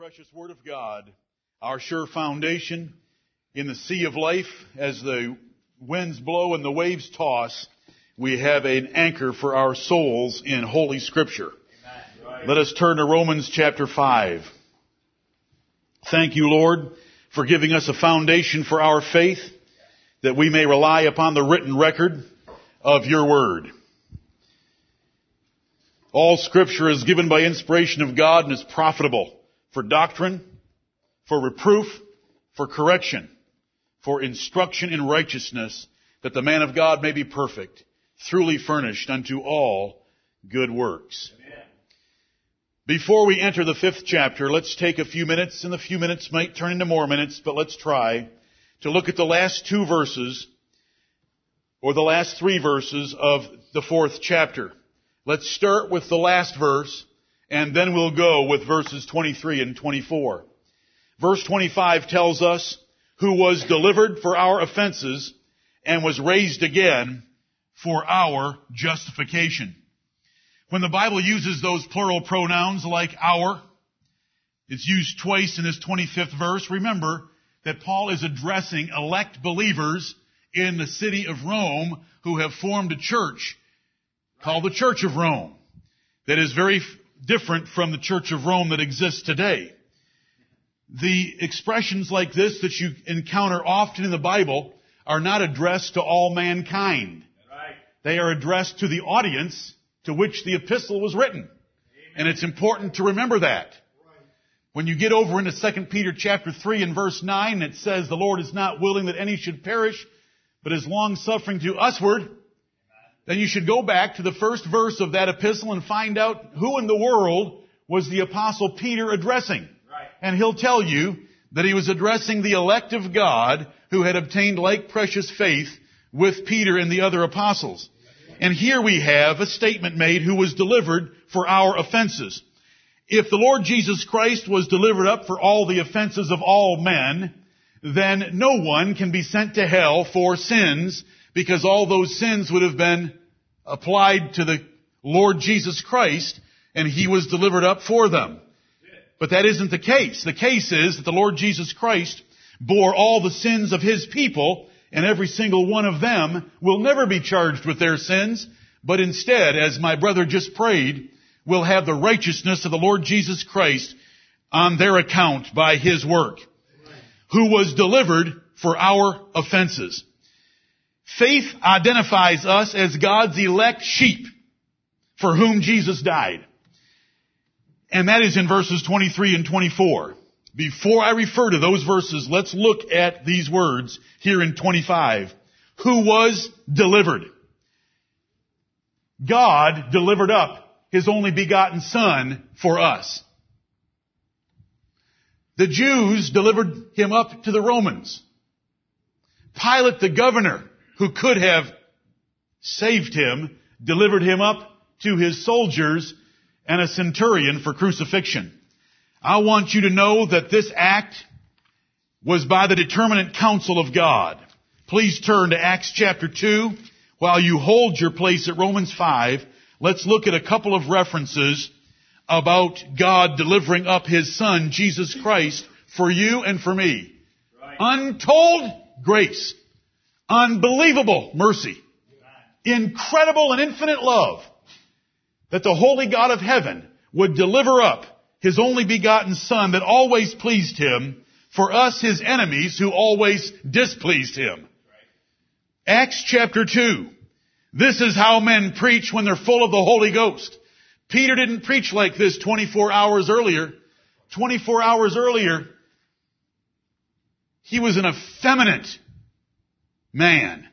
precious Word of God, our sure foundation in the sea of life as the winds blow and the waves toss, we have an anchor for our souls in Holy Scripture. Let us turn to Romans chapter 5. Thank you, Lord, for giving us a foundation for our faith that we may rely upon the written record of your word. All scripture is given by inspiration of God and is profitable for doctrine, for reproof, for correction, for instruction in righteousness, that the man of God may be perfect, truly furnished unto all good works. Before we enter the fifth chapter, let's take a few minutes, and the few minutes might turn into more minutes, but let's try to look at the last two verses, or the last three verses of the fourth chapter. Let's start with the last verse, and then we'll go with verses 23 and 24. Verse 25 tells us, who was delivered for our offenses and was raised again for our justification. When the Bible uses those plural pronouns like our, it's used twice in this 25th verse. Remember that Paul is addressing elect believers in the city of Rome who have formed a church called the Church of Rome that is very different from the Church of Rome that exists today. The expressions like this that you encounter often in the Bible are not addressed to all mankind. Right. They are addressed to the audience to which the epistle was written. Amen. And it's important to remember that. When you get over into 2 Peter chapter 3 and verse 9, it says, the Lord is not willing that any should perish, but is long suffering to usward then you should go back to the first verse of that epistle and find out who in the world was the apostle Peter addressing. Right. And he'll tell you that he was addressing the elect of God who had obtained like precious faith with Peter and the other apostles. And here we have a statement made who was delivered for our offenses. If the Lord Jesus Christ was delivered up for all the offenses of all men, then no one can be sent to hell for sins because all those sins would have been applied to the Lord Jesus Christ and he was delivered up for them. But that isn't the case. The case is that the Lord Jesus Christ bore all the sins of his people and every single one of them will never be charged with their sins, but instead, as my brother just prayed, will have the righteousness of the Lord Jesus Christ on their account by his work, who was delivered for our offenses. Faith identifies us as God's elect sheep for whom Jesus died. And that is in verses 23 and 24. Before I refer to those verses, let's look at these words here in 25. Who was delivered? God delivered up His only begotten Son for us. The Jews delivered Him up to the Romans. Pilate the governor who could have saved him, delivered him up to his soldiers and a centurion for crucifixion. I want you to know that this act was by the determinate counsel of God. Please turn to Acts chapter 2. While you hold your place at Romans 5, let's look at a couple of references about God delivering up His Son, Jesus Christ, for you and for me. Right. Untold grace. Unbelievable mercy. Incredible and infinite love that the holy God of heaven would deliver up his only begotten son that always pleased him for us his enemies who always displeased him. Acts chapter 2. This is how men preach when they're full of the Holy Ghost. Peter didn't preach like this 24 hours earlier. 24 hours earlier, he was an effeminate man.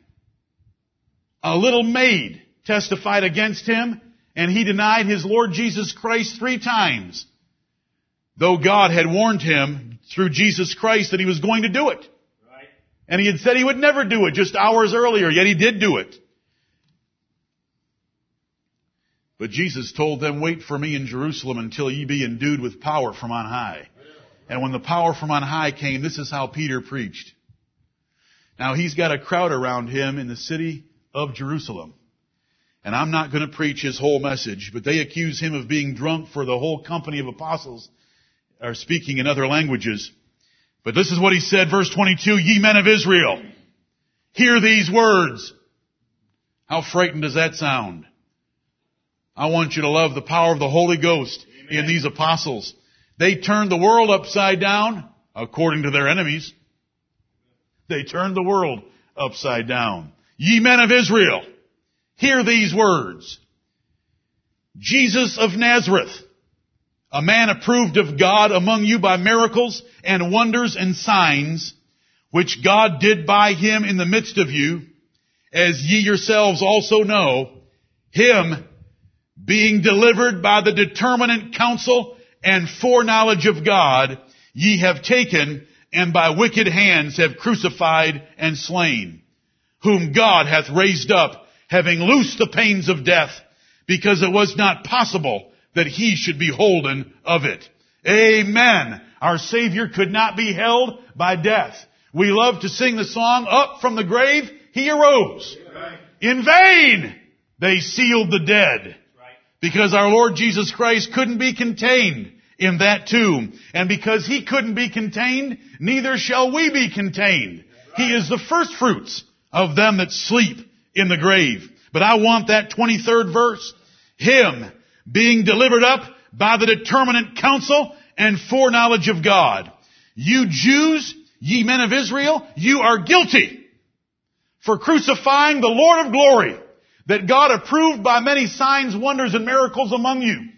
A little maid testified against him and he denied his Lord Jesus Christ three times. Though God had warned him through Jesus Christ that he was going to do it. Right. And he had said he would never do it just hours earlier, yet he did do it. But Jesus told them, wait for me in Jerusalem until ye be endued with power from on high. And when the power from on high came, this is how Peter preached. Now he's got a crowd around him in the city of Jerusalem. And I'm not going to preach his whole message, but they accuse him of being drunk for the whole company of apostles are speaking in other languages. But this is what he said, verse 22, ye men of Israel, hear these words. How frightened does that sound? I want you to love the power of the Holy Ghost Amen. in these apostles. They turned the world upside down according to their enemies. They turned the world upside down. Ye men of Israel, hear these words. Jesus of Nazareth, a man approved of God among you by miracles and wonders and signs, which God did by him in the midst of you, as ye yourselves also know, him being delivered by the determinate counsel and foreknowledge of God, ye have taken and by wicked hands have crucified and slain, whom God hath raised up, having loosed the pains of death, because it was not possible that he should be holden of it. Amen. Our Savior could not be held by death. We love to sing the song, up from the grave, he arose. In vain, they sealed the dead. Because our Lord Jesus Christ couldn't be contained in that tomb. And because he couldn't be contained, neither shall we be contained. He is the first fruits of them that sleep in the grave. But I want that 23rd verse. Him being delivered up by the determinate counsel and foreknowledge of God. You Jews, ye men of Israel, you are guilty for crucifying the Lord of glory that God approved by many signs, wonders, and miracles among you.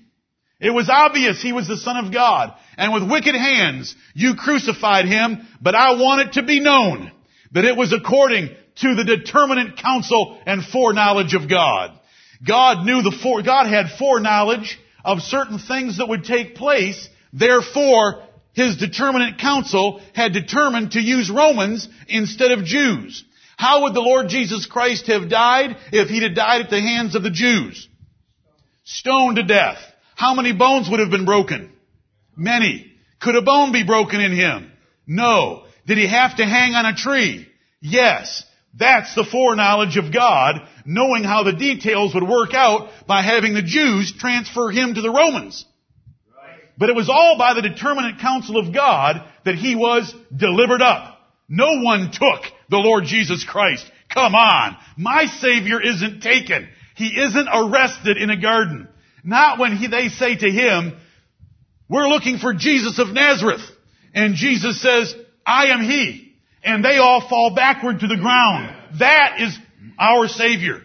It was obvious he was the Son of God. And with wicked hands, you crucified him, but I want it to be known that it was according to the determinate counsel and foreknowledge of God. God knew the fore, God had foreknowledge of certain things that would take place. Therefore, his determinate counsel had determined to use Romans instead of Jews. How would the Lord Jesus Christ have died if he'd have died at the hands of the Jews? Stoned to death. How many bones would have been broken? Many. Could a bone be broken in him? No. Did he have to hang on a tree? Yes. That's the foreknowledge of God, knowing how the details would work out by having the Jews transfer him to the Romans. But it was all by the determinate counsel of God that he was delivered up. No one took the Lord Jesus Christ. Come on. My Savior isn't taken. He isn't arrested in a garden. Not when he, they say to him, we're looking for Jesus of Nazareth. And Jesus says, I am he. And they all fall backward to the ground. That is our Savior.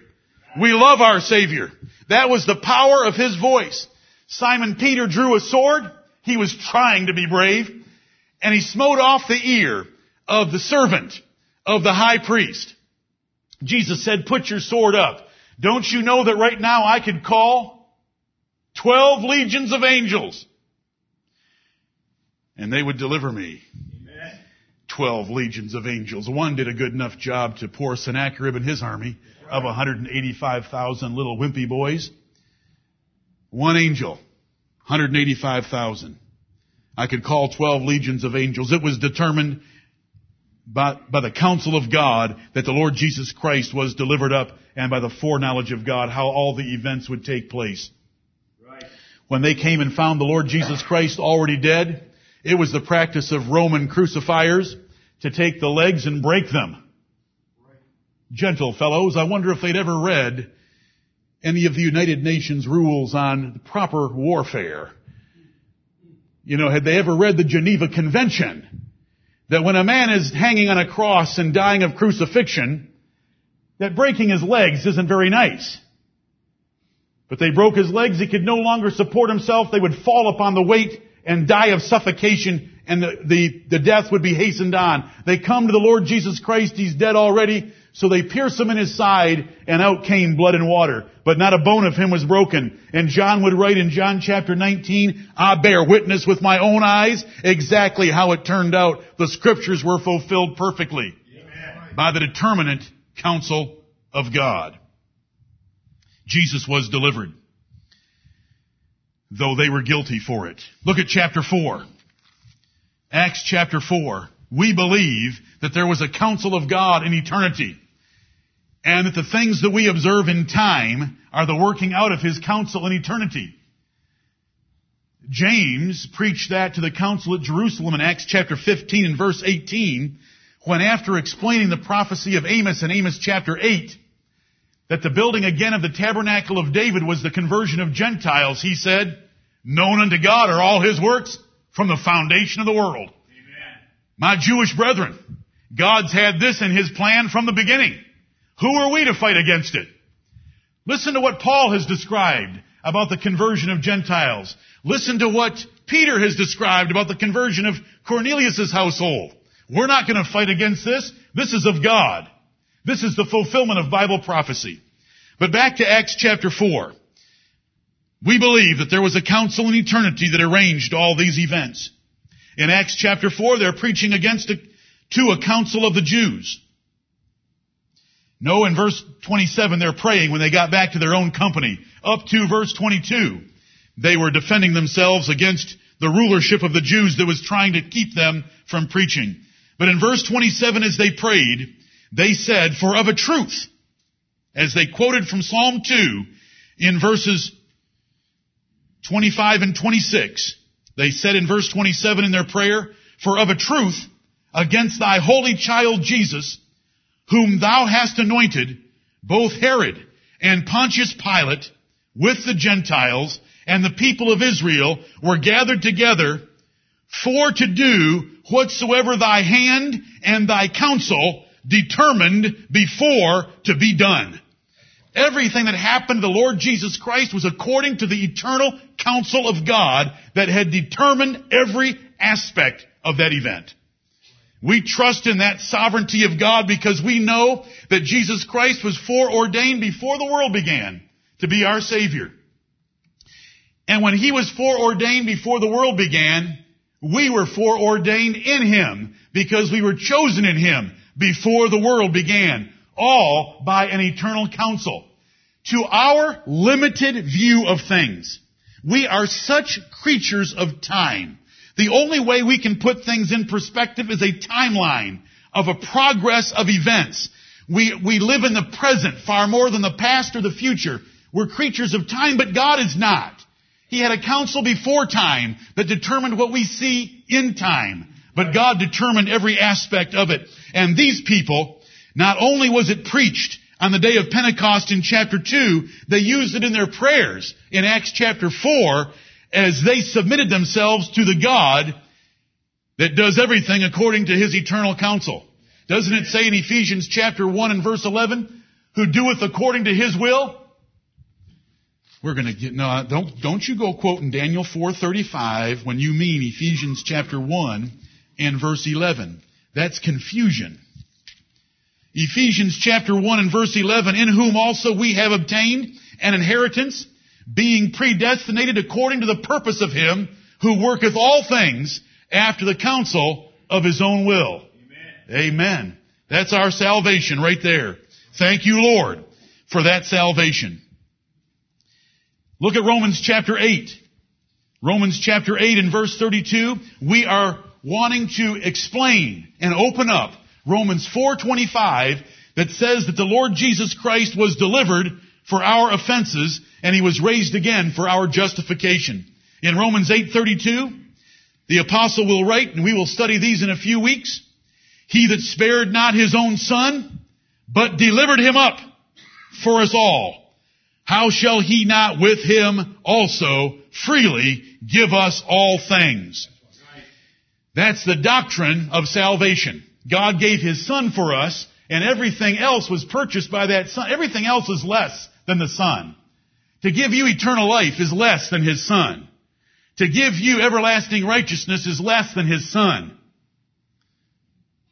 We love our Savior. That was the power of his voice. Simon Peter drew a sword. He was trying to be brave. And he smote off the ear of the servant of the high priest. Jesus said, put your sword up. Don't you know that right now I could call 12 legions of angels and they would deliver me. Amen. 12 legions of angels. One did a good enough job to poor Sennacherib and his army right. of 185,000 little wimpy boys. One angel, 185,000. I could call 12 legions of angels. It was determined by, by the counsel of God that the Lord Jesus Christ was delivered up and by the foreknowledge of God how all the events would take place. When they came and found the Lord Jesus Christ already dead, it was the practice of Roman crucifiers to take the legs and break them. Gentle fellows, I wonder if they'd ever read any of the United Nations rules on proper warfare. You know, had they ever read the Geneva Convention? that when a man is hanging on a cross and dying of crucifixion, that breaking his legs isn't very nice. But they broke his legs, he could no longer support himself, they would fall upon the weight and die of suffocation and the, the, the death would be hastened on. They come to the Lord Jesus Christ, he's dead already, so they pierce him in his side and out came blood and water. But not a bone of him was broken. And John would write in John chapter 19, I bear witness with my own eyes exactly how it turned out. The scriptures were fulfilled perfectly Amen. by the determinate counsel of God. Jesus was delivered, though they were guilty for it. Look at chapter 4. Acts chapter 4, we believe that there was a counsel of God in eternity. And that the things that we observe in time are the working out of His counsel in eternity. James preached that to the council at Jerusalem in Acts chapter 15 and verse 18, when after explaining the prophecy of Amos in Amos chapter 8, that the building again of the tabernacle of David was the conversion of Gentiles, he said, known unto God are all his works from the foundation of the world. Amen. My Jewish brethren, God's had this in his plan from the beginning. Who are we to fight against it? Listen to what Paul has described about the conversion of Gentiles. Listen to what Peter has described about the conversion of Cornelius' household. We're not going to fight against this. This is of God. This is the fulfillment of Bible prophecy. But back to Acts chapter 4. We believe that there was a council in eternity that arranged all these events. In Acts chapter 4, they're preaching against a, to a council of the Jews. No, in verse 27, they're praying when they got back to their own company. Up to verse 22, they were defending themselves against the rulership of the Jews that was trying to keep them from preaching. But in verse 27, as they prayed, they said, for of a truth, as they quoted from Psalm 2 in verses 25 and 26, they said in verse 27 in their prayer, for of a truth, against thy holy child Jesus, whom thou hast anointed, both Herod and Pontius Pilate, with the Gentiles and the people of Israel were gathered together for to do whatsoever thy hand and thy counsel determined before to be done. Everything that happened to the Lord Jesus Christ was according to the eternal counsel of God that had determined every aspect of that event. We trust in that sovereignty of God because we know that Jesus Christ was foreordained before the world began to be our Savior. And when He was foreordained before the world began, we were foreordained in Him because we were chosen in Him before the world began. All by an eternal counsel. To our limited view of things, we are such creatures of time the only way we can put things in perspective is a timeline of a progress of events. We, we live in the present far more than the past or the future. We're creatures of time, but God is not. He had a council before time that determined what we see in time. But God determined every aspect of it. And these people, not only was it preached on the day of Pentecost in chapter 2, they used it in their prayers in Acts chapter 4, as they submitted themselves to the God that does everything according to his eternal counsel. Doesn't it say in Ephesians chapter 1 and verse 11, who doeth according to his will? We're gonna get, no, don't, don't you go quoting Daniel 4.35 when you mean Ephesians chapter 1 and verse 11. That's confusion. Ephesians chapter 1 and verse 11, in whom also we have obtained an inheritance, being predestinated according to the purpose of him who worketh all things after the counsel of his own will. Amen. Amen. That's our salvation right there. Thank you, Lord, for that salvation. Look at Romans chapter 8. Romans chapter 8 and verse 32. We are wanting to explain and open up Romans 425 that says that the Lord Jesus Christ was delivered for our offenses and he was raised again for our justification. In Romans 8:32, the apostle will write and we will study these in a few weeks. He that spared not his own son, but delivered him up for us all. How shall he not with him also freely give us all things? That's the doctrine of salvation. God gave his son for us and everything else was purchased by that son. Everything else is less than the Son. To give you eternal life is less than His Son. To give you everlasting righteousness is less than His Son.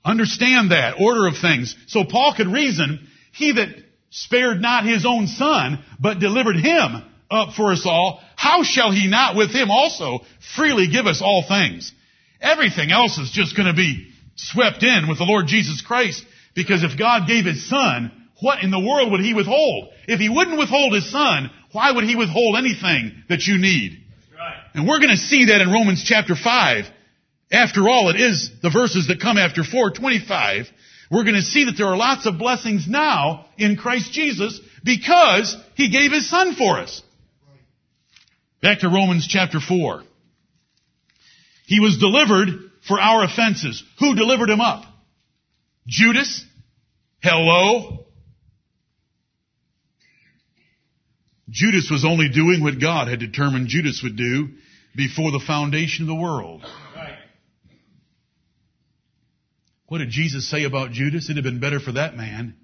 Understand that order of things. So Paul could reason, He that spared not His own Son, but delivered Him up for us all, how shall He not with Him also freely give us all things? Everything else is just going to be swept in with the Lord Jesus Christ because if God gave His Son, what in the world would he withhold? If he wouldn't withhold his son, why would he withhold anything that you need? Right. And we're going to see that in Romans chapter 5. After all, it is the verses that come after 425. We're going to see that there are lots of blessings now in Christ Jesus because he gave his son for us. Back to Romans chapter 4. He was delivered for our offenses. Who delivered him up? Judas? Hello? Judas was only doing what God had determined Judas would do before the foundation of the world. What did Jesus say about Judas? It'd have been better for that man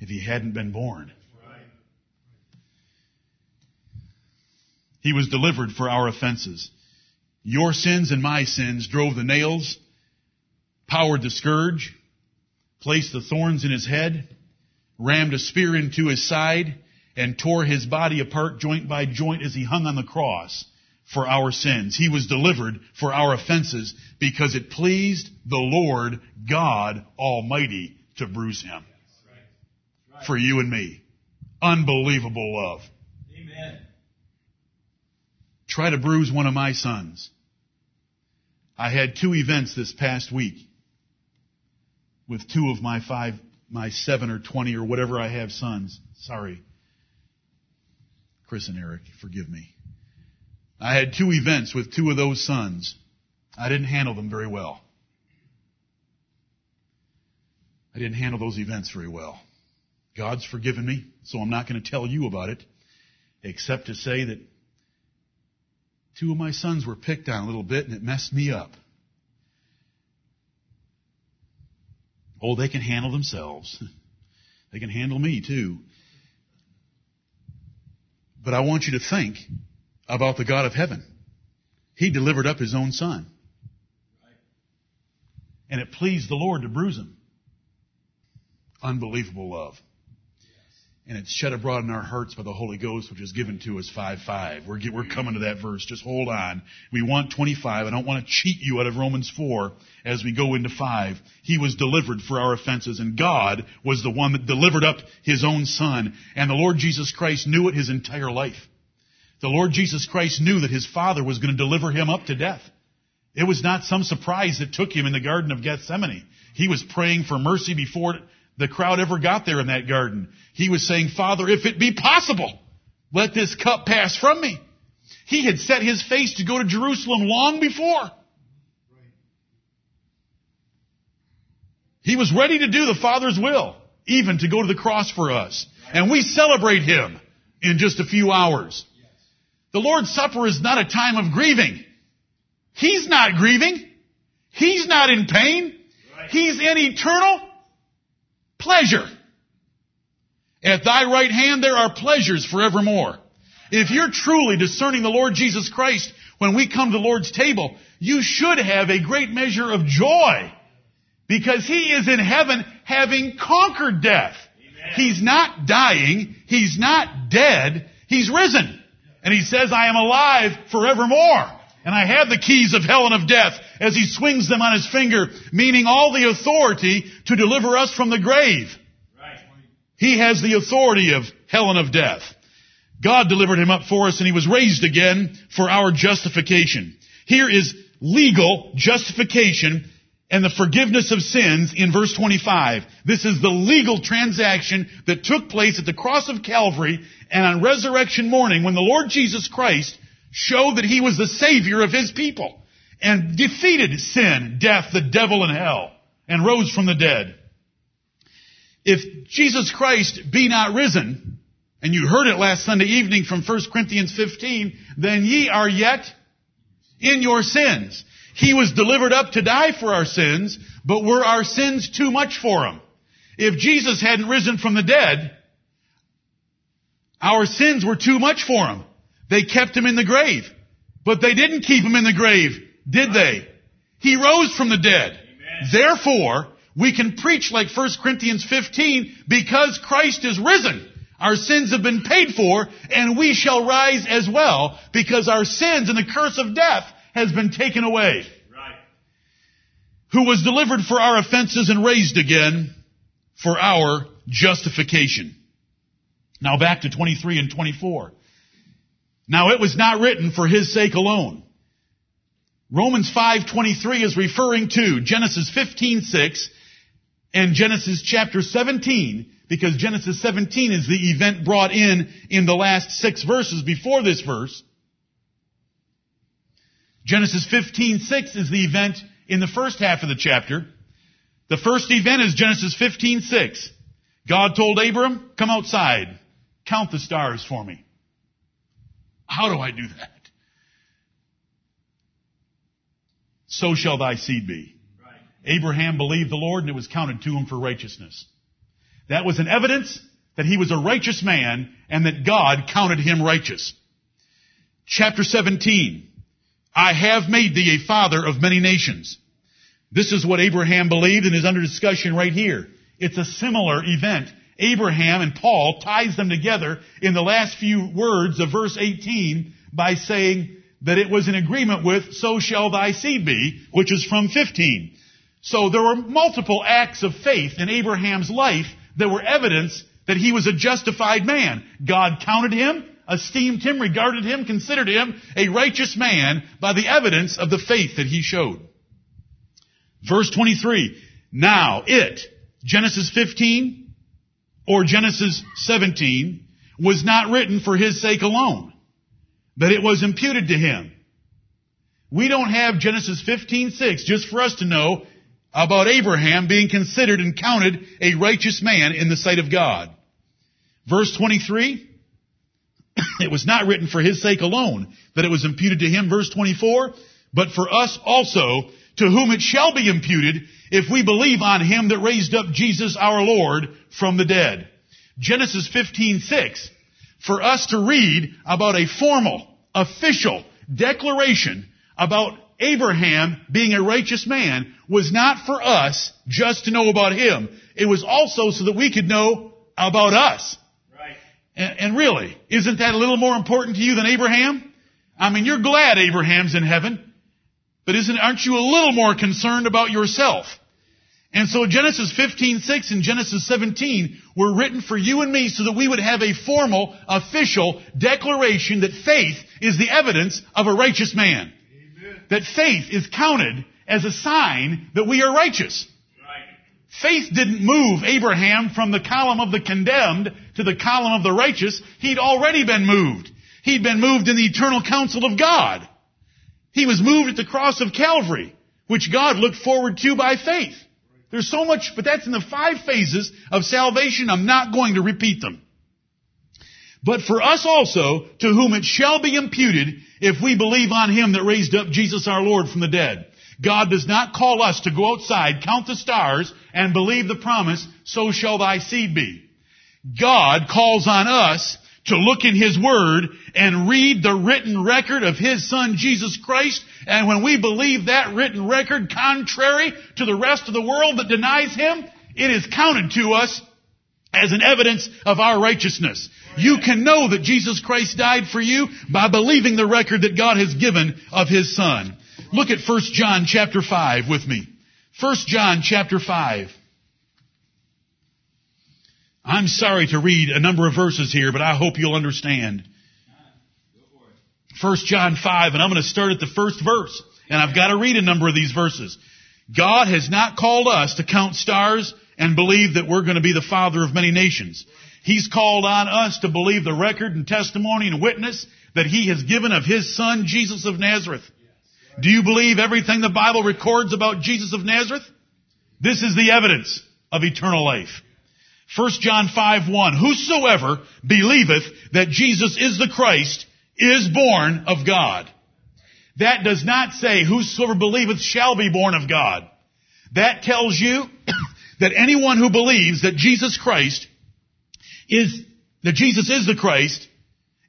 if he hadn't been born. He was delivered for our offenses. Your sins and my sins drove the nails, powered the scourge, placed the thorns in his head, rammed a spear into his side, and tore his body apart joint by joint as he hung on the cross for our sins. He was delivered for our offenses because it pleased the Lord God Almighty to bruise him. For you and me. Unbelievable love. Amen. Try to bruise one of my sons. I had two events this past week with two of my five, my seven or twenty or whatever I have sons. Sorry. Chris and Eric, forgive me. I had two events with two of those sons. I didn't handle them very well. I didn't handle those events very well. God's forgiven me, so I'm not going to tell you about it, except to say that two of my sons were picked on a little bit and it messed me up. Oh, they can handle themselves. They can handle me too. But I want you to think about the God of heaven. He delivered up his own son. And it pleased the Lord to bruise him. Unbelievable love. And it's shed abroad in our hearts by the Holy Ghost, which is given to us 5-5. We're, we're mm-hmm. coming to that verse. Just hold on. We want 25. I don't want to cheat you out of Romans 4 as we go into 5. He was delivered for our offenses, and God was the one that delivered up His own Son. And the Lord Jesus Christ knew it his entire life. The Lord Jesus Christ knew that his Father was going to deliver him up to death. It was not some surprise that took him in the Garden of Gethsemane. He was praying for mercy before the crowd ever got there in that garden. He was saying, Father, if it be possible, let this cup pass from me. He had set his face to go to Jerusalem long before. He was ready to do the Father's will, even to go to the cross for us. And we celebrate him in just a few hours. The Lord's Supper is not a time of grieving. He's not grieving. He's not in pain. He's in eternal pleasure. At thy right hand there are pleasures forevermore. If you're truly discerning the Lord Jesus Christ when we come to the Lord's table, you should have a great measure of joy because He is in heaven having conquered death. Amen. He's not dying. He's not dead. He's risen. And he says, I am alive forevermore. And I have the keys of hell and of death as he swings them on his finger, meaning all the authority to deliver us from the grave. Right. He has the authority of hell and of death. God delivered him up for us and he was raised again for our justification. Here is legal justification and the forgiveness of sins in verse 25. This is the legal transaction that took place at the cross of Calvary and on resurrection morning when the Lord Jesus Christ showed that he was the savior of his people and defeated sin, death, the devil, and hell and rose from the dead. If Jesus Christ be not risen, and you heard it last Sunday evening from 1 Corinthians 15, then ye are yet in your sins. He was delivered up to die for our sins, but were our sins too much for him? If Jesus hadn't risen from the dead, our sins were too much for him. They kept him in the grave. But they didn't keep him in the grave, did they? He rose from the dead. Amen. Therefore, we can preach like 1 Corinthians 15 because Christ is risen. Our sins have been paid for and we shall rise as well because our sins and the curse of death has been taken away. Right. Who was delivered for our offenses and raised again for our justification. Now back to 23 and 24. Now it was not written for his sake alone. Romans 5:23 is referring to Genesis 15:6 and Genesis chapter 17 because Genesis 17 is the event brought in in the last 6 verses before this verse. Genesis 15:6 is the event in the first half of the chapter. The first event is Genesis 15:6. God told Abram, "Come outside, count the stars for me." How do I do that? So shall thy seed be. Right. Abraham believed the Lord and it was counted to him for righteousness. That was an evidence that he was a righteous man and that God counted him righteous. Chapter 17. I have made thee a father of many nations. This is what Abraham believed and is under discussion right here. It's a similar event. Abraham and Paul ties them together in the last few words of verse 18 by saying that it was in agreement with, so shall thy seed be, which is from 15. So there were multiple acts of faith in Abraham's life that were evidence that he was a justified man. God counted him, esteemed him, regarded him, considered him a righteous man by the evidence of the faith that he showed. Verse 23. Now it, Genesis 15 or Genesis 17, was not written for his sake alone, but it was imputed to him. We don't have Genesis 15:6 just for us to know about Abraham being considered and counted a righteous man in the sight of God. Verse 23, it was not written for his sake alone that it was imputed to him. Verse 24, but for us also, to whom it shall be imputed if we believe on him that raised up Jesus our Lord from the dead. Genesis 15:6 for us to read about a formal, official declaration about Abraham being a righteous man was not for us just to know about him. It was also so that we could know about us. Right. And, and really, isn't that a little more important to you than Abraham? I mean, you're glad Abraham's in heaven, but isn't, aren't you a little more concerned about yourself? And so Genesis 15:6 and Genesis 17 were written for you and me so that we would have a formal, official declaration that faith is the evidence of a righteous man that faith is counted as a sign that we are righteous. Faith didn't move Abraham from the column of the condemned to the column of the righteous. He'd already been moved. He'd been moved in the eternal counsel of God. He was moved at the cross of Calvary, which God looked forward to by faith. There's so much, but that's in the five phases of salvation. I'm not going to repeat them. But for us also, to whom it shall be imputed, if we believe on Him that raised up Jesus our Lord from the dead. God does not call us to go outside, count the stars, and believe the promise, so shall thy seed be. God calls on us to look in His Word and read the written record of His Son Jesus Christ, and when we believe that written record contrary to the rest of the world that denies Him, it is counted to us as an evidence of our righteousness. You can know that Jesus Christ died for you by believing the record that God has given of His Son. Look at 1 John chapter 5 with me. 1 John chapter 5. I'm sorry to read a number of verses here, but I hope you'll understand. 1 John 5, and I'm going to start at the first verse. And I've got to read a number of these verses. God has not called us to count stars and believe that we're going to be the father of many nations. He's called on us to believe the record and testimony and witness that He has given of His Son, Jesus of Nazareth. Do you believe everything the Bible records about Jesus of Nazareth? This is the evidence of eternal life. 1 John 5, 1. Whosoever believeth that Jesus is the Christ is born of God. That does not say whosoever believeth shall be born of God. That tells you that anyone who believes that Jesus Christ is, that Jesus is the Christ,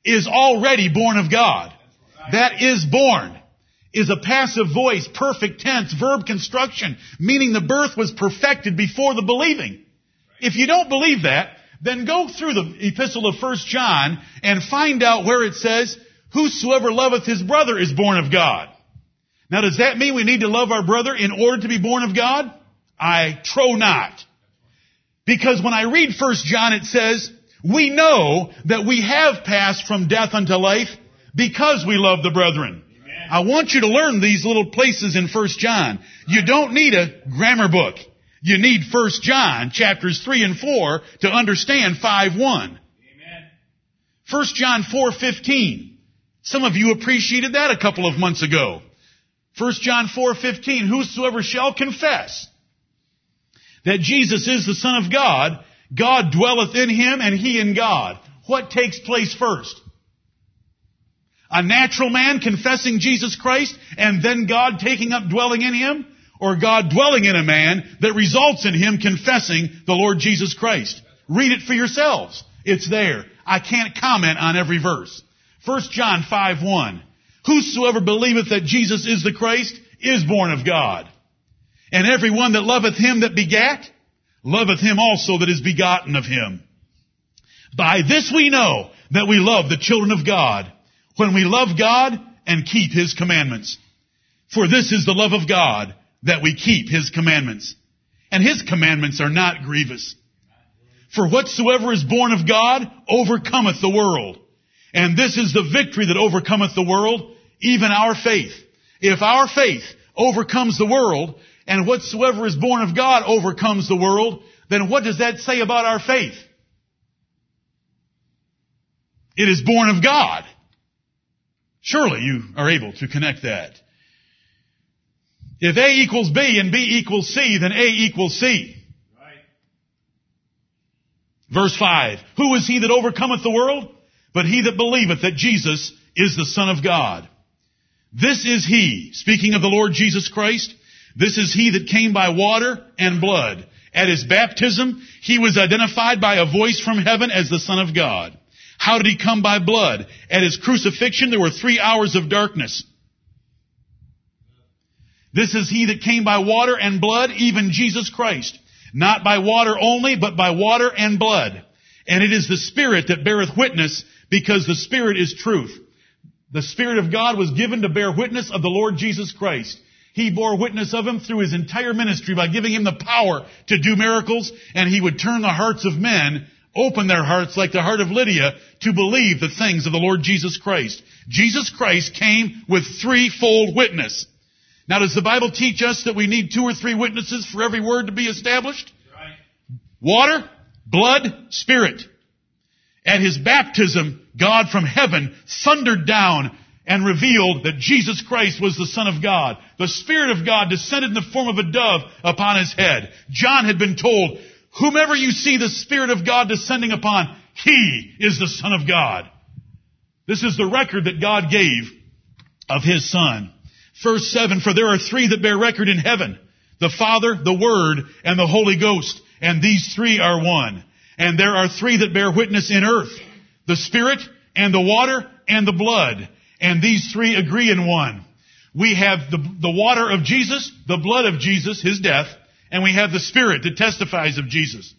is already born of God. That is born is a passive voice, perfect tense, verb construction, meaning the birth was perfected before the believing. If you don't believe that, then go through the epistle of 1 John and find out where it says, whosoever loveth his brother is born of God. Now does that mean we need to love our brother in order to be born of God? I trow not. Because when I read 1 John it says, we know that we have passed from death unto life because we love the brethren. Amen. I want you to learn these little places in 1 John. You don't need a grammar book. You need 1 John chapters 3 and 4 to understand 5 1. Amen. 1 John 4 15. Some of you appreciated that a couple of months ago. 1 John 4:15, whosoever shall confess that Jesus is the Son of God, God dwelleth in him and he in God. What takes place first? A natural man confessing Jesus Christ and then God taking up dwelling in him? Or God dwelling in a man that results in him confessing the Lord Jesus Christ? Read it for yourselves. It's there. I can't comment on every verse. 1 John 5 1. Whosoever believeth that Jesus is the Christ is born of God. And every one that loveth him that begat, loveth him also that is begotten of him. By this we know that we love the children of God, when we love God and keep his commandments. For this is the love of God, that we keep his commandments. And his commandments are not grievous. For whatsoever is born of God overcometh the world. And this is the victory that overcometh the world, even our faith. If our faith overcomes the world, and whatsoever is born of God overcomes the world, then what does that say about our faith? It is born of God. Surely you are able to connect that. If A equals B and B equals C, then A equals C. Right. Verse 5. Who is he that overcometh the world? But he that believeth that Jesus is the Son of God. This is he, speaking of the Lord Jesus Christ, this is he that came by water and blood. At his baptism, he was identified by a voice from heaven as the Son of God. How did he come by blood? At his crucifixion, there were three hours of darkness. This is he that came by water and blood, even Jesus Christ. Not by water only, but by water and blood. And it is the Spirit that beareth witness, because the Spirit is truth. The Spirit of God was given to bear witness of the Lord Jesus Christ. He bore witness of him through his entire ministry by giving him the power to do miracles, and he would turn the hearts of men, open their hearts like the heart of Lydia, to believe the things of the Lord Jesus Christ. Jesus Christ came with threefold witness. Now, does the Bible teach us that we need two or three witnesses for every word to be established? Right. Water, blood, spirit. At his baptism, God from heaven thundered down and revealed that Jesus Christ was the Son of God. The Spirit of God descended in the form of a dove upon his head. John had been told, whomever you see the Spirit of God descending upon, he is the Son of God. This is the record that God gave of his Son. Verse 7, for there are three that bear record in heaven. The Father, the Word, and the Holy Ghost. And these three are one. And there are three that bear witness in earth. The Spirit, and the water, and the blood. And these three agree in one. We have the, the water of Jesus, the blood of Jesus, His death, and we have the Spirit that testifies of Jesus.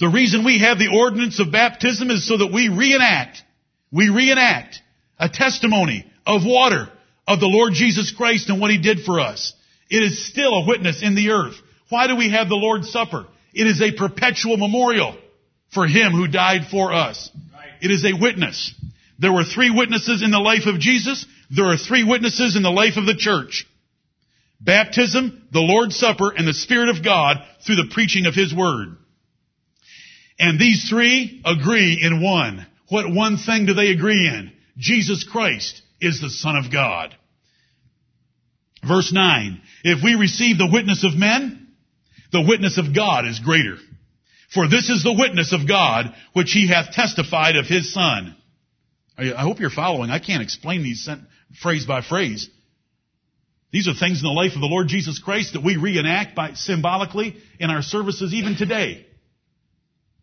The reason we have the ordinance of baptism is so that we reenact, we reenact a testimony of water of the Lord Jesus Christ and what He did for us. It is still a witness in the earth. Why do we have the Lord's Supper? It is a perpetual memorial for Him who died for us. It is a witness. There were three witnesses in the life of Jesus. There are three witnesses in the life of the church. Baptism, the Lord's Supper, and the Spirit of God through the preaching of His Word. And these three agree in one. What one thing do they agree in? Jesus Christ is the Son of God. Verse 9, if we receive the witness of men, the witness of God is greater. For this is the witness of God, which he hath testified of his Son. I hope you're following. I can't explain these sent- phrase by phrase. These are things in the life of the Lord Jesus Christ that we reenact by, symbolically in our services even today.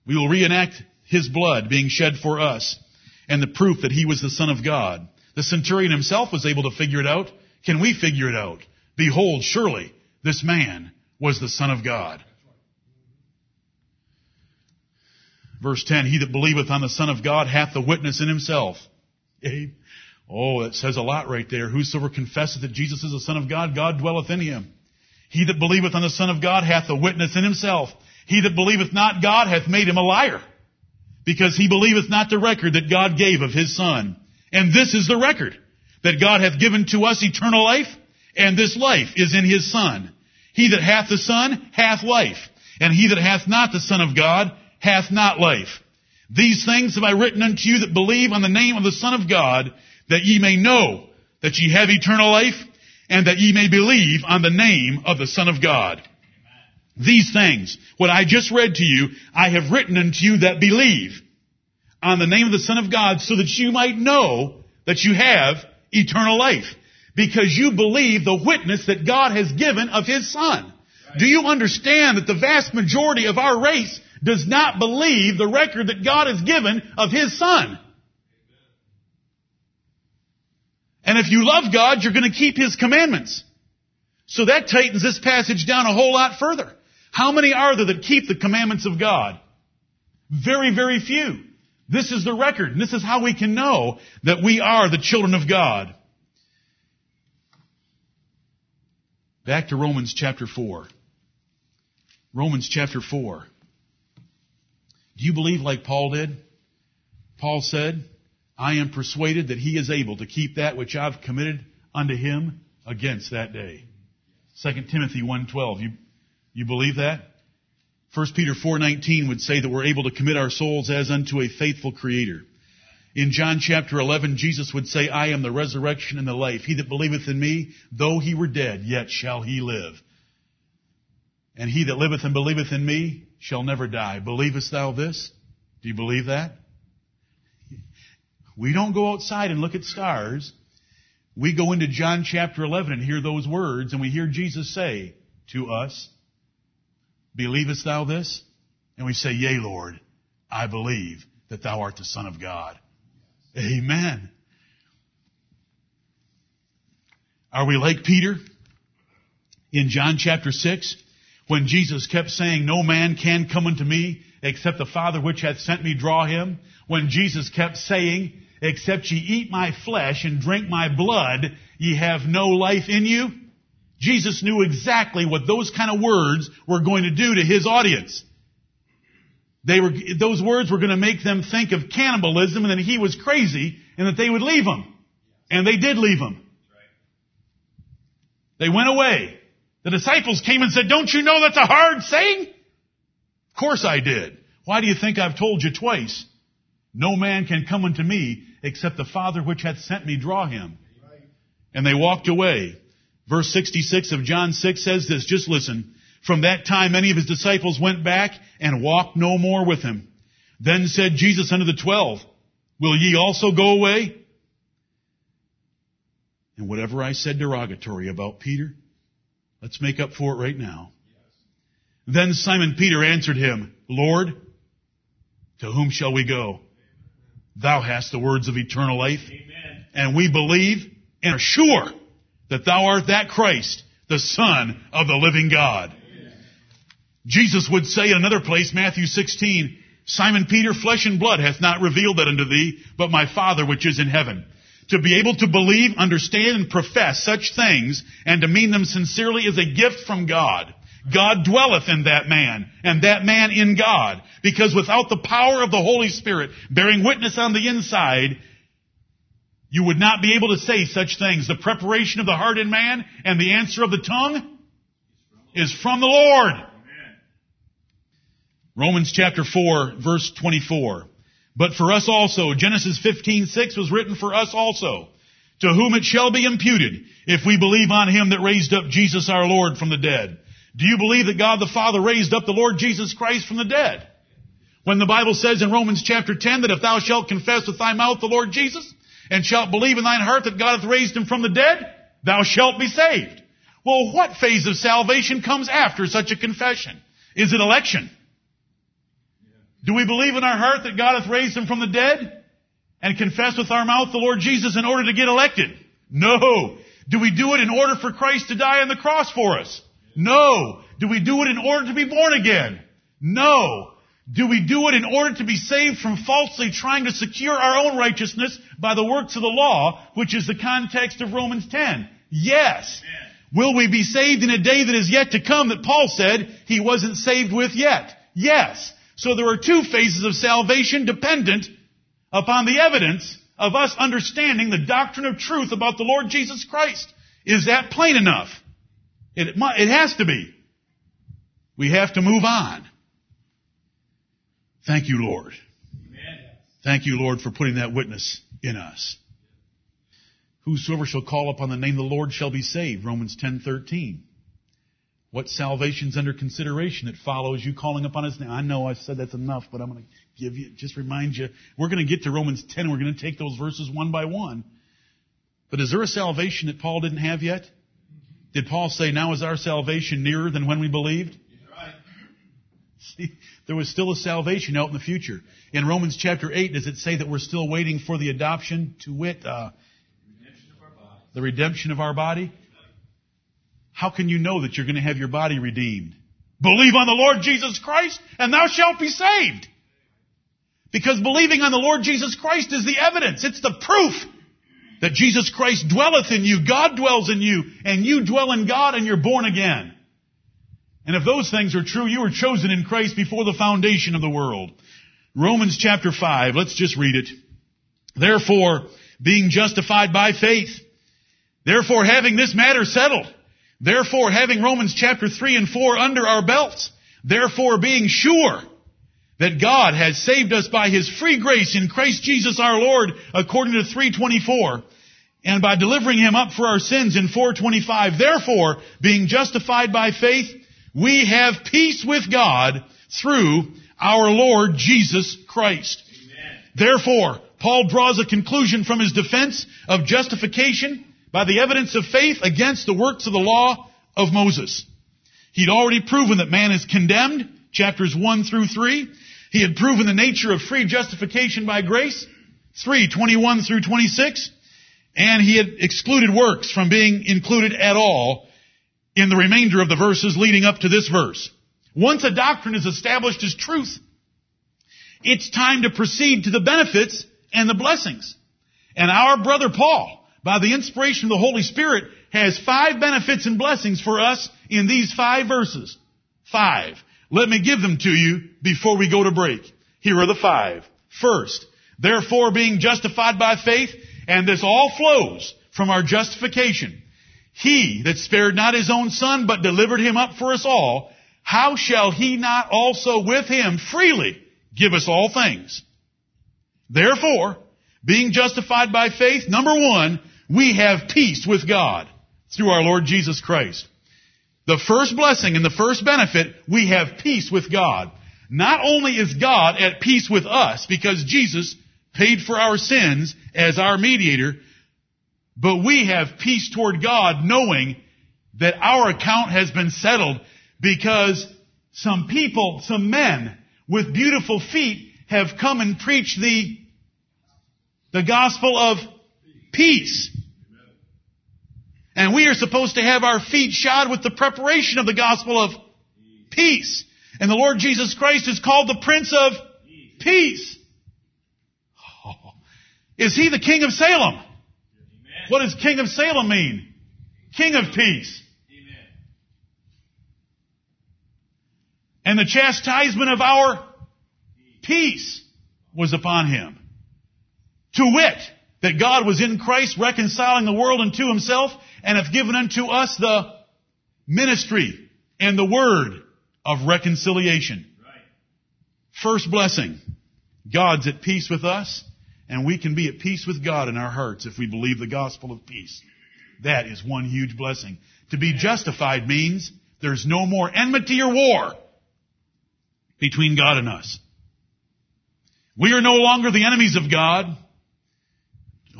We will reenact His blood being shed for us and the proof that He was the Son of God. The centurion himself was able to figure it out. Can we figure it out? Behold, surely this man was the Son of God. Verse 10, he that believeth on the Son of God hath the witness in himself. Eh? Oh, that says a lot right there. Whosoever confesseth that Jesus is the Son of God, God dwelleth in him. He that believeth on the Son of God hath the witness in himself. He that believeth not God hath made him a liar, because he believeth not the record that God gave of his Son. And this is the record, that God hath given to us eternal life, and this life is in his Son. He that hath the Son hath life, and he that hath not the Son of God hath not life. These things have I written unto you that believe on the name of the Son of God, that ye may know that ye have eternal life, and that ye may believe on the name of the Son of God. These things, what I just read to you, I have written unto you that believe on the name of the Son of God so that you might know that you have eternal life. Because you believe the witness that God has given of His Son. Do you understand that the vast majority of our race does not believe the record that God has given of His Son? And if you love God, you're going to keep His commandments. So that tightens this passage down a whole lot further. How many are there that keep the commandments of God? Very, very few. This is the record. And this is how we can know that we are the children of God. Back to Romans chapter 4. Romans chapter 4. Do you believe like Paul did? Paul said, I am persuaded that he is able to keep that which I've committed unto him against that day. 2 Timothy 1.12. You, you believe that? 1 Peter 4.19 would say that we're able to commit our souls as unto a faithful creator. In John chapter 11, Jesus would say, I am the resurrection and the life. He that believeth in me, though he were dead, yet shall he live. And he that liveth and believeth in me shall never die. Believest thou this? Do you believe that? We don't go outside and look at stars. We go into John chapter 11 and hear those words and we hear Jesus say to us, Believest thou this? And we say, Yea, Lord, I believe that thou art the Son of God. Amen. Are we like Peter in John chapter 6 when Jesus kept saying, No man can come unto me except the Father which hath sent me draw him? When Jesus kept saying, except ye eat my flesh and drink my blood, ye have no life in you. Jesus knew exactly what those kind of words were going to do to his audience. They were, those words were going to make them think of cannibalism and that he was crazy and that they would leave him. And they did leave him. They went away. The disciples came and said, don't you know that's a hard saying? Of course I did. Why do you think I've told you twice? No man can come unto me except the Father which hath sent me draw him. And they walked away. Verse 66 of John 6 says this, just listen. From that time many of his disciples went back and walked no more with him. Then said Jesus unto the twelve, Will ye also go away? And whatever I said derogatory about Peter, let's make up for it right now. Then Simon Peter answered him, Lord, to whom shall we go? Thou hast the words of eternal life. Amen. And we believe and are sure that thou art that Christ, the Son of the living God. Jesus would say in another place, Matthew 16, Simon Peter, flesh and blood hath not revealed that unto thee, but my Father which is in heaven. To be able to believe, understand, and profess such things, and to mean them sincerely is a gift from God. God dwelleth in that man, and that man in God. Because without the power of the Holy Spirit bearing witness on the inside, you would not be able to say such things. The preparation of the heart in man and the answer of the tongue is from the Lord. Romans chapter 4 verse 24. But for us also, Genesis 15, 6 was written for us also, to whom it shall be imputed, if we believe on him that raised up Jesus our Lord from the dead do you believe that God the Father raised up the Lord Jesus Christ from the dead? When the Bible says in Romans chapter 10 that if thou shalt confess with thy mouth the Lord Jesus and shalt believe in thine heart that God hath raised him from the dead, thou shalt be saved. Well, what phase of salvation comes after such a confession? Is it election? Do we believe in our heart that God hath raised him from the dead and confess with our mouth the Lord Jesus in order to get elected? No. Do we do it in order for Christ to die on the cross for us? No. Do we do it in order to be born again? No. Do we do it in order to be saved from falsely trying to secure our own righteousness by the works of the law, which is the context of Romans 10? Yes. Amen. Will we be saved in a day that is yet to come that Paul said he wasn't saved with yet? Yes. So there are two phases of salvation dependent upon the evidence of us understanding the doctrine of truth about the Lord Jesus Christ. Is that plain enough? It, it has to be. We have to move on. Thank you, Lord. Amen. Thank you, Lord, for putting that witness in us. Whosoever shall call upon the name of the Lord shall be saved. Romans 10:13. What salvation's under consideration that follows you calling upon his name? I know I've said that's enough, but I'm going to give you, just remind you, we're going to get to Romans 10, we're going to take those verses one by one. But is there a salvation that Paul didn't have yet? Did Paul say, now is our salvation nearer than when we believed? See, there was still a salvation out in the future. In Romans chapter 8, does it say that we're still waiting for the adoption to wit, uh, the redemption of our body? How can you know that you're going to have your body redeemed? Believe on the Lord Jesus Christ and thou shalt be saved. Because believing on the Lord Jesus Christ is the evidence. It's the proof that Jesus Christ dwelleth in you. God dwells in you and you dwell in God and you're born again. And if those things are true, you were chosen in Christ before the foundation of the world. Romans chapter 5, let's just read it. Therefore, being justified by faith, therefore having this matter settled, therefore having Romans chapter 3 and 4 under our belts, therefore being sure that God has saved us by His free grace in Christ Jesus our Lord according to 324, and by delivering Him up for our sins in 425, therefore being justified by faith, we have peace with God through our Lord Jesus Christ. Amen. Therefore, Paul draws a conclusion from his defense of justification by the evidence of faith against the works of the law of Moses. He'd already proven that man is condemned, chapters 1 through 3. He had proven the nature of free justification by grace, 3, 21 through 26. And he had excluded works from being included at all in the remainder of the verses leading up to this verse. Once a doctrine is established as truth, it's time to proceed to the benefits and the blessings. And our brother Paul, by the inspiration of the Holy Spirit, has five benefits and blessings for us in these five verses. Five. Let me give them to you before we go to break. Here are the five. First, therefore being justified by faith, and this all flows from our justification. He that spared not his own son, but delivered him up for us all, how shall he not also with him freely give us all things? Therefore, being justified by faith, number one, we have peace with God through our Lord Jesus Christ. The first blessing and the first benefit, we have peace with God. Not only is God at peace with us because Jesus paid for our sins as our mediator, but we have peace toward God knowing that our account has been settled because some people, some men with beautiful feet have come and preached the, the gospel of peace. And we are supposed to have our feet shod with the preparation of the gospel of peace. And the Lord Jesus Christ is called the Prince of Peace. Oh. Is he the King of Salem? What does King of Salem mean? King of peace. Amen. And the chastisement of our peace was upon him. To wit, that God was in Christ reconciling the world unto himself and hath given unto us the ministry and the word of reconciliation. Right. First blessing. God's at peace with us and we can be at peace with God in our hearts if we believe the gospel of peace. That is one huge blessing. To be justified means there's no more enmity or war between God and us. We are no longer the enemies of God.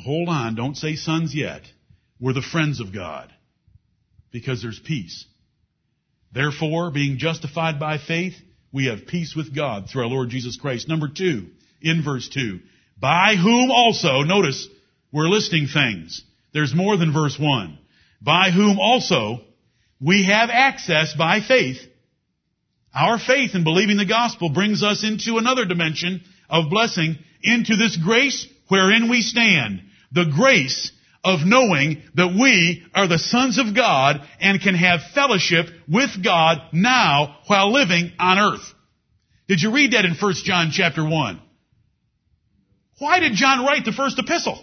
Hold on, don't say sons yet. We're the friends of God because there's peace. Therefore, being justified by faith, we have peace with God through our Lord Jesus Christ. Number two, in verse two, by whom also, notice, we're listing things. There's more than verse 1. By whom also we have access by faith. Our faith in believing the gospel brings us into another dimension of blessing, into this grace wherein we stand. The grace of knowing that we are the sons of God and can have fellowship with God now while living on earth. Did you read that in 1 John chapter 1? Why did John write the first epistle?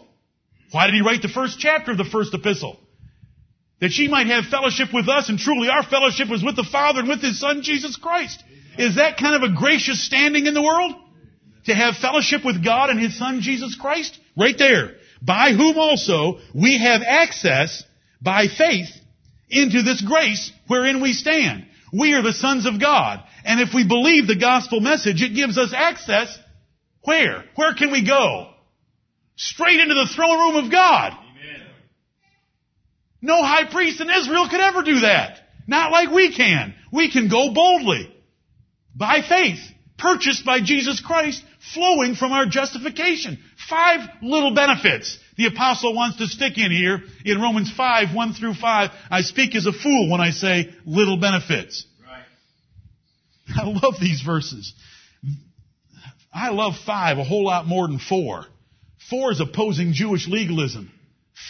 Why did he write the first chapter of the first epistle? That she might have fellowship with us, and truly our fellowship was with the Father and with His Son, Jesus Christ. Is that kind of a gracious standing in the world? To have fellowship with God and His Son, Jesus Christ? Right there. by whom also we have access by faith into this grace wherein we stand. We are the sons of God. And if we believe the gospel message, it gives us access where? Where can we go? Straight into the throne room of God. Amen. No high priest in Israel could ever do that. Not like we can. We can go boldly. By faith. Purchased by Jesus Christ, flowing from our justification. Five little benefits the apostle wants to stick in here in Romans 5, 1 through 5. I speak as a fool when I say little benefits. Right. I love these verses. I love five a whole lot more than four. Four is opposing Jewish legalism.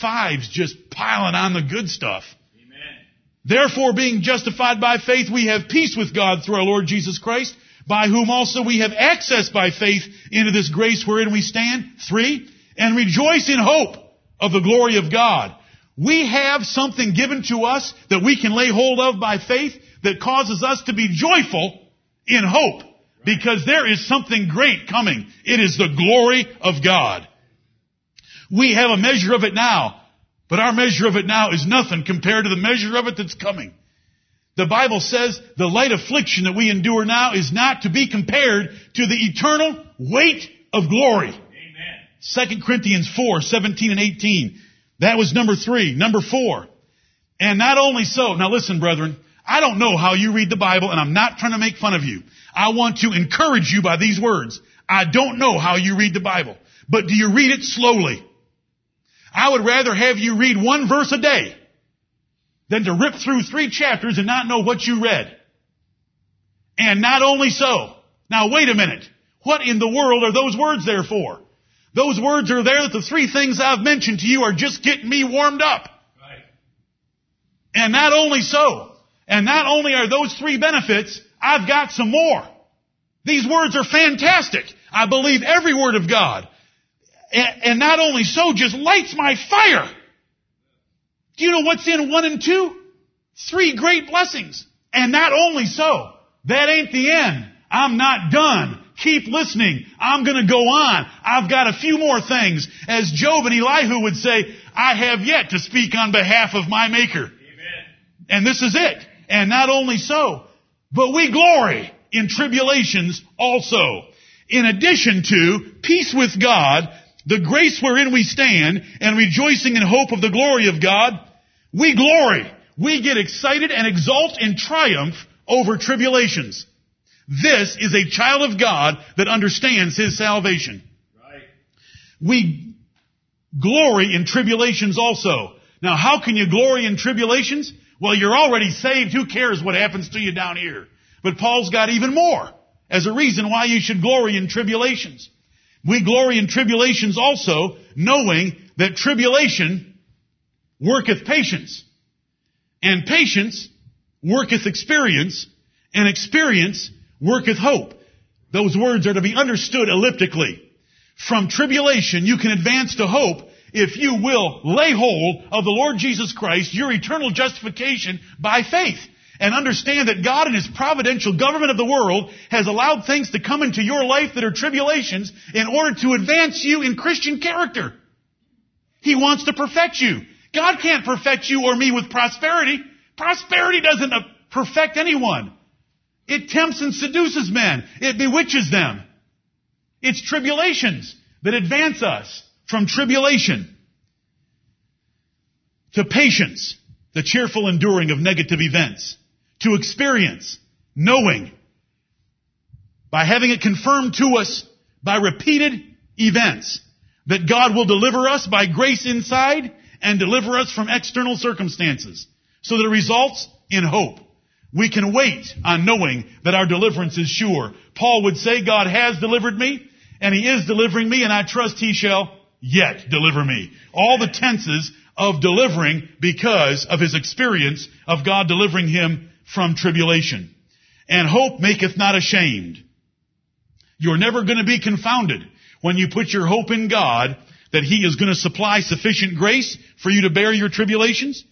Five's just piling on the good stuff. Amen. Therefore, being justified by faith, we have peace with God through our Lord Jesus Christ, by whom also we have access by faith into this grace wherein we stand. Three, and rejoice in hope of the glory of God. We have something given to us that we can lay hold of by faith that causes us to be joyful in hope because there is something great coming. It is the glory of God. We have a measure of it now, but our measure of it now is nothing compared to the measure of it that's coming. The Bible says the light affliction that we endure now is not to be compared to the eternal weight of glory. Amen. 2 Corinthians 4, 17 and 18. That was number three. Number four. And not only so, now listen brethren, I don't know how you read the Bible and I'm not trying to make fun of you. I want to encourage you by these words. I don't know how you read the Bible, but do you read it slowly? I would rather have you read one verse a day than to rip through three chapters and not know what you read. And not only so. Now wait a minute. What in the world are those words there for? Those words are there that the three things I've mentioned to you are just getting me warmed up. Right. And not only so, and not only are those three benefits, I've got some more. These words are fantastic. I believe every word of God. And, not only so, just lights my fire. Do you know what's in one and two? Three great blessings. And not only so, that ain't the end. I'm not done. Keep listening. I'm going to go on. I've got a few more things. As Job and Elihu would say, I have yet to speak on behalf of my Maker. Amen. And this is it. And not only so, but we glory in tribulations also. In addition to peace with God, the grace wherein we stand, and rejoicing in hope of the glory of God, we glory. We get excited and exult in triumph over tribulations. This is a child of God that understands his salvation. Right. We glory in tribulations also. Now, how can you glory in tribulations? Well, you're already saved. Who cares what happens to you down here? But Paul's got even more as a reason why you should glory in tribulations. We glory in tribulations also, knowing that tribulation worketh patience. And patience worketh experience. And experience worketh hope. Those words are to be understood elliptically. From tribulation you can advance to hope if you will lay hold of the Lord Jesus Christ, your eternal justification by faith. And understand that God in His providential government of the world has allowed things to come into your life that are tribulations in order to advance you in Christian character. He wants to perfect you. God can't perfect you or me with prosperity. Prosperity doesn't uh, perfect anyone. It tempts and seduces men. It bewitches them. It's tribulations that advance us from tribulation to patience, the cheerful enduring of negative events, to experience, knowing, by having it confirmed to us by repeated events, that God will deliver us by grace inside and deliver us from external circumstances, so that it results in hope. We can wait on knowing that our deliverance is sure. Paul would say, God has delivered me, and He is delivering me, and I trust He shall yet deliver me. All the tenses of delivering because of his experience of God delivering him from tribulation. And hope maketh not ashamed. You're never going to be confounded when you put your hope in God that He is going to supply sufficient grace for you to bear your tribulations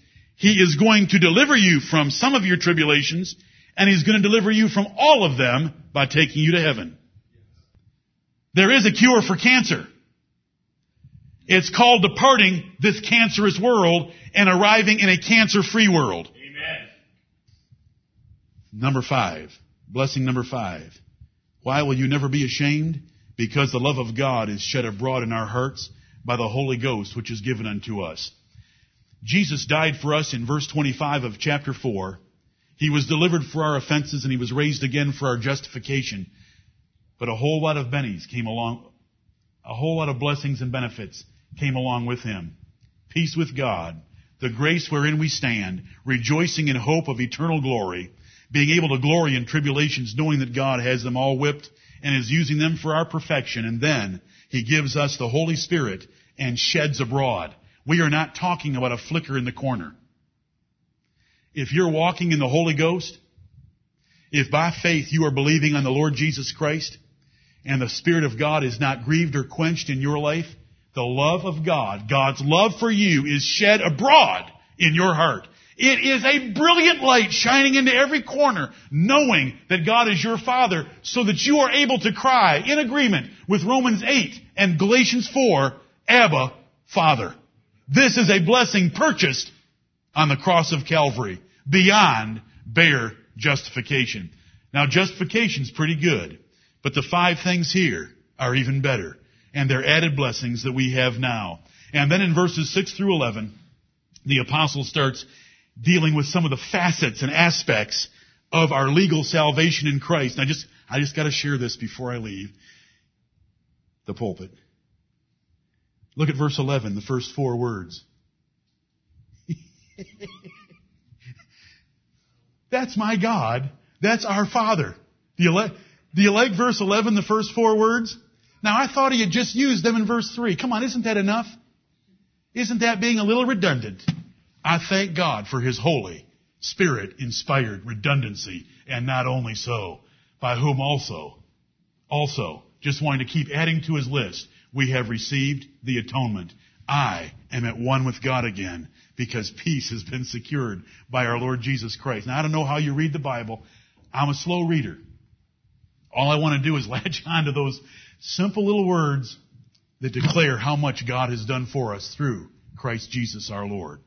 he is going to deliver you from some of your tribulations, and He's going to deliver you from all of them by taking you to heaven. There is a cure for cancer. It's called departing this cancerous world and arriving in a cancer-free world. Amen. Number five. Blessing number five. Why will you never be ashamed? Because the love of God is shed abroad in our hearts by the Holy Ghost, which is given unto us. Jesus died for us in verse 25 of chapter 4. He was delivered for our offenses and he was raised again for our justification. But a whole lot of bennies came along, a whole lot of blessings and benefits came along with him. Peace with God, the grace wherein we stand, rejoicing in hope of eternal glory, being able to glory in tribulations, knowing that God has them all whipped and is using them for our perfection. And then He gives us the Holy Spirit and sheds abroad. We are not talking about a flicker in the corner. If you're walking in the Holy Ghost, if by faith you are believing on the Lord Jesus Christ, and the Spirit of God is not grieved or quenched in your life, the love of God, God's love for you is shed abroad in your heart. It is a brilliant light shining into every corner, knowing that God is your Father, so that you are able to cry in agreement with Romans 8 and Galatians 4, Abba, Father. This is a blessing purchased on the cross of Calvary, beyond bare justification. Now justification's pretty good, but the five things here are even better, and they're added blessings that we have now. And then in verses 6 through 11, the apostle starts dealing with some of the facets and aspects of our legal salvation in Christ. And I just, I just gotta share this before I leave the pulpit. Look at verse 11, the first four words. That's my God. That's our Father. Like, do you like verse 11, the first four words? Now I thought he had just used them in verse 3. Come on, isn't that enough? Isn't that being a little redundant? I thank God for His holy, Spirit inspired redundancy, and not only so, by whom also, also, just wanting to keep adding to His list, we have received the atonement. I am at one with God again because peace has been secured by our Lord Jesus Christ. Now I don't know how you read the Bible. I'm a slow reader. All I want to do is latch on to those simple little words that declare how much God has done for us through Christ Jesus our Lord.